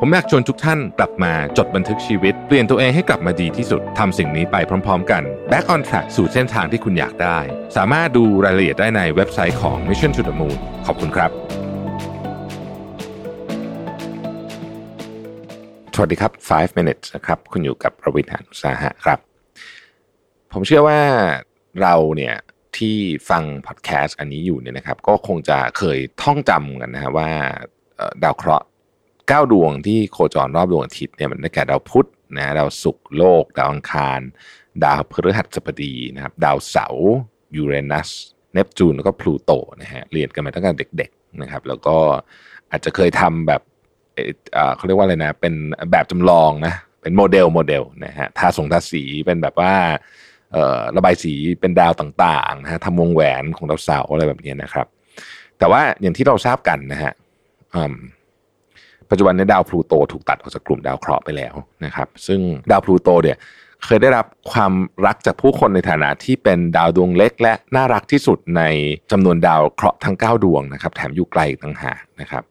ผมอยากชวนทุกท่านกลับมาจดบันทึกชีวิต เปลี่ยนตัวเองให้กลับมาดีที่สุดทำสิ่งนี้ไปพร้อม ๆ กัน Back on Track สู่เส้นทางที่คุณอยากได้ สามารถดูรายละเอียดได้ในเว็บไซต์ของ Mission to the Moon ขอบคุณครับ สวัสดีครับ 5 minutes นะครับ คุณอยู่กับประวิทยานุสาหะครับ ผมเชื่อว่าเราเนี่ยที่ฟังพอดแคสต์อันนี้อยู่เนี่ยนะครับ ก็คงจะเคยท่องจำกันนะฮะว่าดาวเคราะห์ เก้าดวงที่โคจรรอบดวงอาทิตย์เนี่ยมันได้แก่ดาวพุธนะดาวศุกร์โลก ดาวอังคาร ดาวพฤหัสบดีนะครับ ดาวเสาร์ยูเรนัสเนปจูนแล้วก็พลูโตนะฮะเรียนกันมาตั้งแต่เด็กๆนะครับ แล้วก็อาจจะเคยทำแบบเออเขาเรียกว่าอะไรนะ เป็นแบบจำลองนะ เป็นโมเดลโมเดลนะฮะทาสงทาสีเป็นแบบว่าเออระบายสีเป็นดาวต่างๆนะฮะทำวงแหวนของดาวเสาร์อะไรแบบนี้นะครับ แต่ว่าอย่างที่เราทราบกันนะฮะอืม ปัจจุบันในดาวพลูโตถูกตัดออกจากกลุ่มดาวเคราะห์ไปแล้วนะครับซึ่งดาวพลูโตเนี่ยเคยได้รับความรักจากผู้คนในฐานะที่เป็นดาวดวงเล็ก และน่ารักที่สุดในจำนวนดาวเคราะห์ทั้ง 9 ดวงนะครับแถมอยู่ไกลต่างหากนะครับ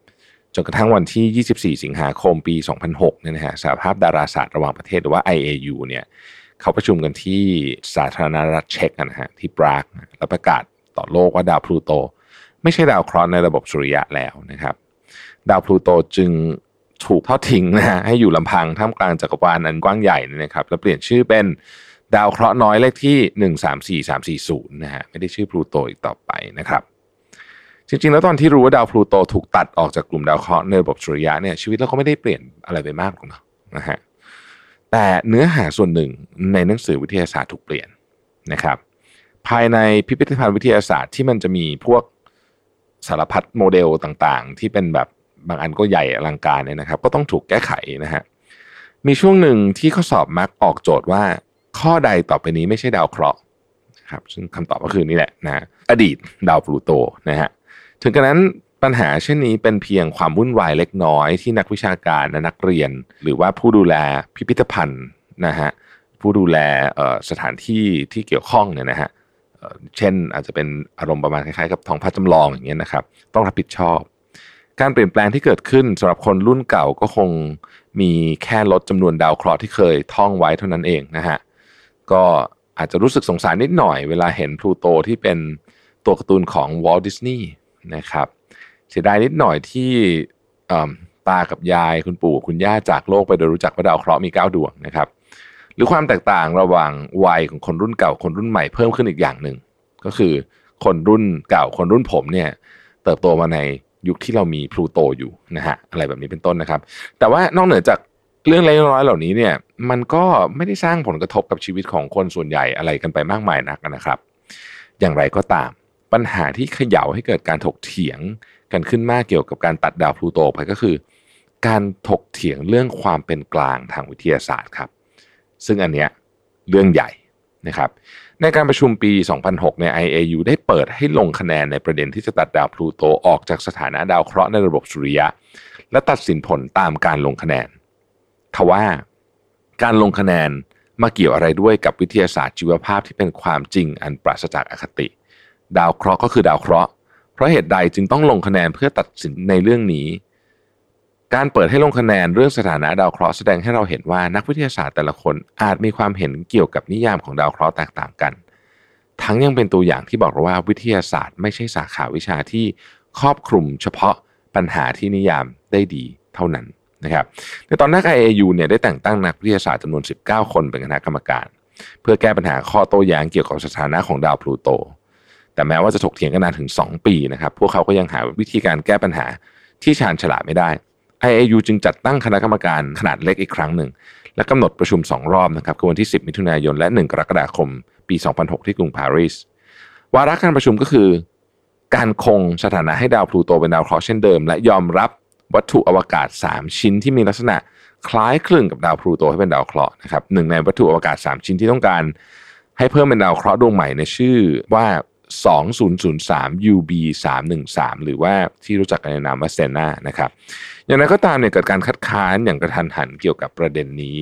จนกระทั่งวันที่ 24 สิงหาคมปี 2006เนี่ยนะฮะสหภาพดาราศาสตร์ระหว่างประเทศหรือว่า IAU เนี่ยเขาประชุมกันที่สาธารณรัฐเช็กนะฮะที่ปรากแล้วประกาศต่อโลกว่าดาวพลูโต ไม่ใช่ดาวเคราะห์ในระบบสุริยะแล้วนะครับ ดาวพลูโตจึงถูกทอดทิ้งนะฮะให้อยู่ลำพังท่ามกลางจักรวาลอันกว้างใหญ่นี่นะครับ แล้วเปลี่ยนชื่อเป็นดาวเคราะห์น้อยเลขที่ 134340นะฮะไม่ได้ชื่อพลูโตอีกต่อไปนะครับ จริงๆ แล้วตอนที่รู้ว่าดาวพลูโตถูกตัดออกจากกลุ่มดาวเคราะห์ในระบบสุริยะเนี่ยชีวิตเราก็ไม่ได้เปลี่ยนอะไรไปมากหรอกนะฮะแต่เนื้อหาส่วนหนึ่งในหนังสือวิทยาศาสตร์ถูกเปลี่ยนนะครับ ภายในพิพิธภัณฑ์วิทยาศาสตร์ที่มันจะมีพวกสารพัดโมเดลต่างๆ ที่เป็นแบบ บางอันก็ใหญ่อลังการเนี่ยนะครับ ก็ต้องถูกแก้ไขนะฮะมีช่วงหนึ่งที่ข้อสอบมักออกโจทย์ว่า ข้อใดต่อไปนี้ไม่ใช่ดาวเคราะห์ครับซึ่งคำตอบก็คือนี่แหละนะอดีตดาวพลูโตนะฮะถึงกระนั้นปัญหาเช่นนี้เป็นเพียงความวุ่นวายเล็กน้อยที่นักวิชาการและนักเรียน หรือว่าผู้ดูแลพิพิธภัณฑ์นะฮะผู้ดูแลสถานที่ที่เกี่ยวข้องเนี่ยนะฮะเช่นอาจจะเป็นอารมณ์ประมาณคล้ายๆกับท้องพระจำลองอย่างเงี้ยนะครับ ต้องรับผิดชอบ การเปลี่ยนแปลงที่เกิดขึ้นสำหรับคนรุ่นเก่าก็คงมีแค่ลดจำนวนดาวเคราะห์ที่เคยท่องไว้เท่านั้นเองนะฮะก็อาจจะรู้สึกสงสารนิดหน่อยเวลาเห็นพลูโตที่เป็นตัวการ์ตูนของวอลดิสนีย์นะครับเสียดายนิดหน่อยที่ตากับยายคุณปู่คุณย่าจากโลกไปโดยรู้จักว่าดาวเคราะห์มีเก้าดวงนะครับ หรือความแตกต่างระหว่างวัยของคนรุ่นเก่าคนรุ่นใหม่เพิ่มขึ้นอีกอย่างหนึ่งก็คือคนรุ่นเก่าคนรุ่นผมเนี่ยเติบโตมาใน ยุคที่เรามีพลูโตอยู่นะฮะอะไรแบบนี้เป็นต้นนะครับ แต่ว่านอกเหนือจากเรื่องเล็กน้อยเหล่านี้เนี่ย มันก็ไม่ได้สร้างผลกระทบกับชีวิตของคนส่วนใหญ่อะไรกันไปมากมายนักนะครับ อย่างไรก็ตามปัญหาที่เขย่าให้เกิดการถกเถียงกันขึ้นมากเกี่ยวกับการตัดดาวพลูโตไปก็คือ การถกเถียงเรื่องความเป็นกลางทางวิทยาศาสตร์ครับ ซึ่งอันเนี้ยเรื่องใหญ่ นะครับในการประชุมปี 2006 ใน IAU ได้เปิดให้ลงคะแนนในประเด็นที่จะตัดดาวพลูโตออกจากสถานะดาวเคราะห์ในระบบสุริยะ และตัดสินผลตามการลงคะแนนทว่าการลงคะแนนมาเกี่ยวอะไรด้วยกับวิทยาศาสตร์ชีวภาพที่เป็นความจริงอันปราศจากอคติ ดาวเคราะห์ก็คือดาวเคราะห์ เพราะเหตุใดจึงต้องลงคะแนนเพื่อตัดสินในเรื่องนี้ การเปิดให้ลงคะแนนเรื่องสถานะดาวเคราะห์แสดงให้เราเห็นว่านักวิทยาศาสตร์แต่ละคนอาจมีความเห็นเกี่ยวกับนิยามของดาวเคราะห์แตกต่างกัน ทั้งยังเป็นตัวอย่างที่บอกเราว่าวิทยาศาสตร์ ไม่ใช่สาขาวิชาที่ครอบคลุมเฉพาะปัญหาที่นิยามได้ดีเท่านั้นนะครับในตอนแรก IAU เนี่ยได้แต่งตั้งนักวิทยาศาสตร์จำนวน 19 คนเป็นคณะกรรมการ เพื่อแก้ปัญหาข้อโต้แย้งเกี่ยวกับสถานะของดาวพลูโต แต่แม้ว่าจะถกเถียงกันนานถึง 2 ปีนะครับพวกเขาก็ยังหาวิธีการแก้ปัญหาที่ชาญฉลาดไม่ได้ IAU จึงจัดตั้งคณะกรรมการขนาดเล็กอีกครั้งหนึ่ง และกำหนดประชุม 2 รอบนะครับคือวันที่ 10 มิถุนายน และ 1 กรกฎาคม ปี 2006 ที่กรุงปารีสวาระการประชุมก็คือ การคงสถานะให้ดาวพลูโตเป็นดาวเคราะห์เช่นเดิม และยอมรับวัตถุอวกาศ 3 ชิ้นที่มีลักษณะคล้ายคลึงกับดาวพลูโตให้เป็นดาวเคราะห์นะครับหนึ่งในวัตถุอวกาศ 3 ชิ้นที่ต้องการ ให้เพิ่มเป็นดาวเคราะห์ดวงใหม่ในชื่อว่า 2003 UB 313หรือว่าที่รู้จักกันในนามว่าเซนานะครับ อย่างไรก็ตามเนี่ยเกิดการคัดค้านอย่างกระทันหันเกี่ยวกับประเด็นนี้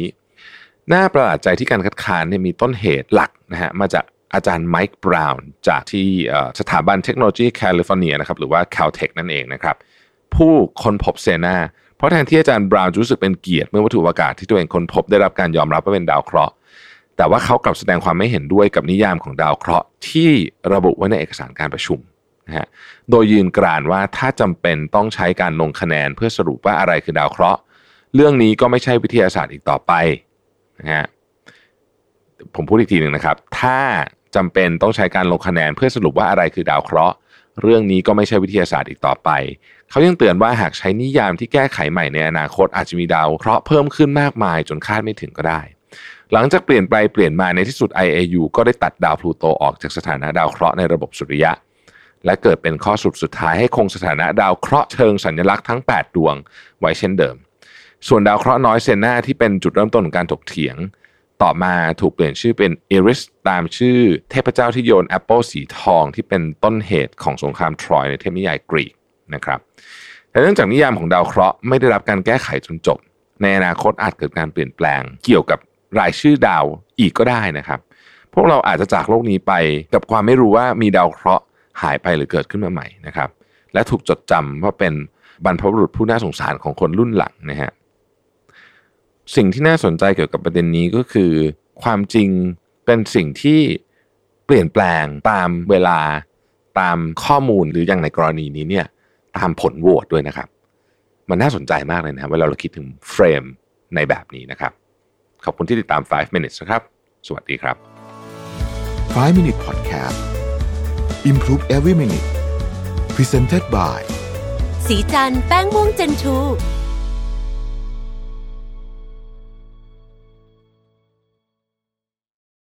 น่าประหลาดใจที่การคัดค้านเนี่ยมีต้นเหตุหลักนะฮะมาจากอาจารย์ไมค์บราวน์จากที่สถาบันเทคโนโลยีแคลิฟอร์เนียนะครับหรือว่า Caltech นั่นเองนะครับ ผู้ค้นพบเซนาเพราะแทนที่อาจารย์บราวน์รู้สึกเป็นเกียรติเมื่อวัตถุอวกาศที่ตัวเองค้นพบได้รับการยอมรับว่าเป็นดาวเคราะห์ แต่ว่าเขากลับแสดงความไม่เห็นด้วยกับนิยามของดาวเคราะห์ที่ระบุไว้ในเอกสารการประชุมนะฮะโดยยืนกรานว่าถ้าจำเป็นต้องใช้การลงคะแนนเพื่อสรุปว่าอะไรคือดาวเคราะห์ เรื่องนี้ก็ไม่ใช่วิทยาศาสตร์อีกต่อไปนะฮะผมพูดอีกทีหนึ่งนะครับ ถ้าจำเป็นต้องใช้การลงคะแนนเพื่อสรุปว่าอะไรคือดาวเคราะห์เรื่องนี้ก็ไม่ใช่วิทยาศาสตร์อีกต่อไป เขายังเตือนว่าหากใช้นิยามที่แก้ไขใหม่ในอนาคตอาจจะมีดาวเคราะห์เพิ่มขึ้นมากมายจนคาดไม่ถึงก็ได้ หลังจากเปลี่ยนไปเปลี่ยนมาในที่สุด IAU ก็ได้ตัดดาวพลูโตออกจากสถานะดาวเคราะห์ในระบบสุริยะ และเกิดเป็นข้อสรุปสุดท้ายให้คงสถานะดาวเคราะห์เชิงสัญลักษณ์ทั้ง 8 ดวงไว้เช่นเดิม ส่วนดาวเคราะห์น้อยเซน่าที่เป็นจุดเริ่มต้นของการถกเถียง ต่อมาถูกเปลี่ยนชื่อเป็นเอริสตามชื่อเทพเจ้าที่โยนแอปเปิลสีทองที่เป็นต้นเหตุของสงครามทรอยในเทพนิยายกรีกนะครับแต่เนื่องจากนิยามของดาวเคราะห์ไม่ได้รับการแก้ไขจนจบ ในอนาคตอาจเกิดการเปลี่ยนแปลงเกี่ยวกับ รายชื่อดาวอีกก็ได้นะครับ พวกเราอาจจะจากโลกนี้ไปกับความไม่รู้ว่ามีดาวเคราะห์หายไปหรือเกิดขึ้นมาใหม่นะครับ และถูกจดจำว่าเป็นบรรพบุรุษผู้น่าสงสารของคนรุ่นหลังนะฮะสิ่งที่น่าสนใจเกี่ยวกับประเด็นนี้ก็คือ ความจริงเป็นสิ่งที่เปลี่ยนแปลงตามเวลาตามข้อมูลหรืออย่างในกรณีนี้เนี่ยตามผลโหวตด้วยนะครับ มันน่าสนใจมากเลยนะเวลาเราคิดถึงเฟรมในแบบนี้นะครับ ขอบคุณที่ติดตาม 5 minutes นะครับ สวัสดีครับ 5 Minute Podcast Improve Every Minute Presented by สีจันแป้งม่วงเจนทู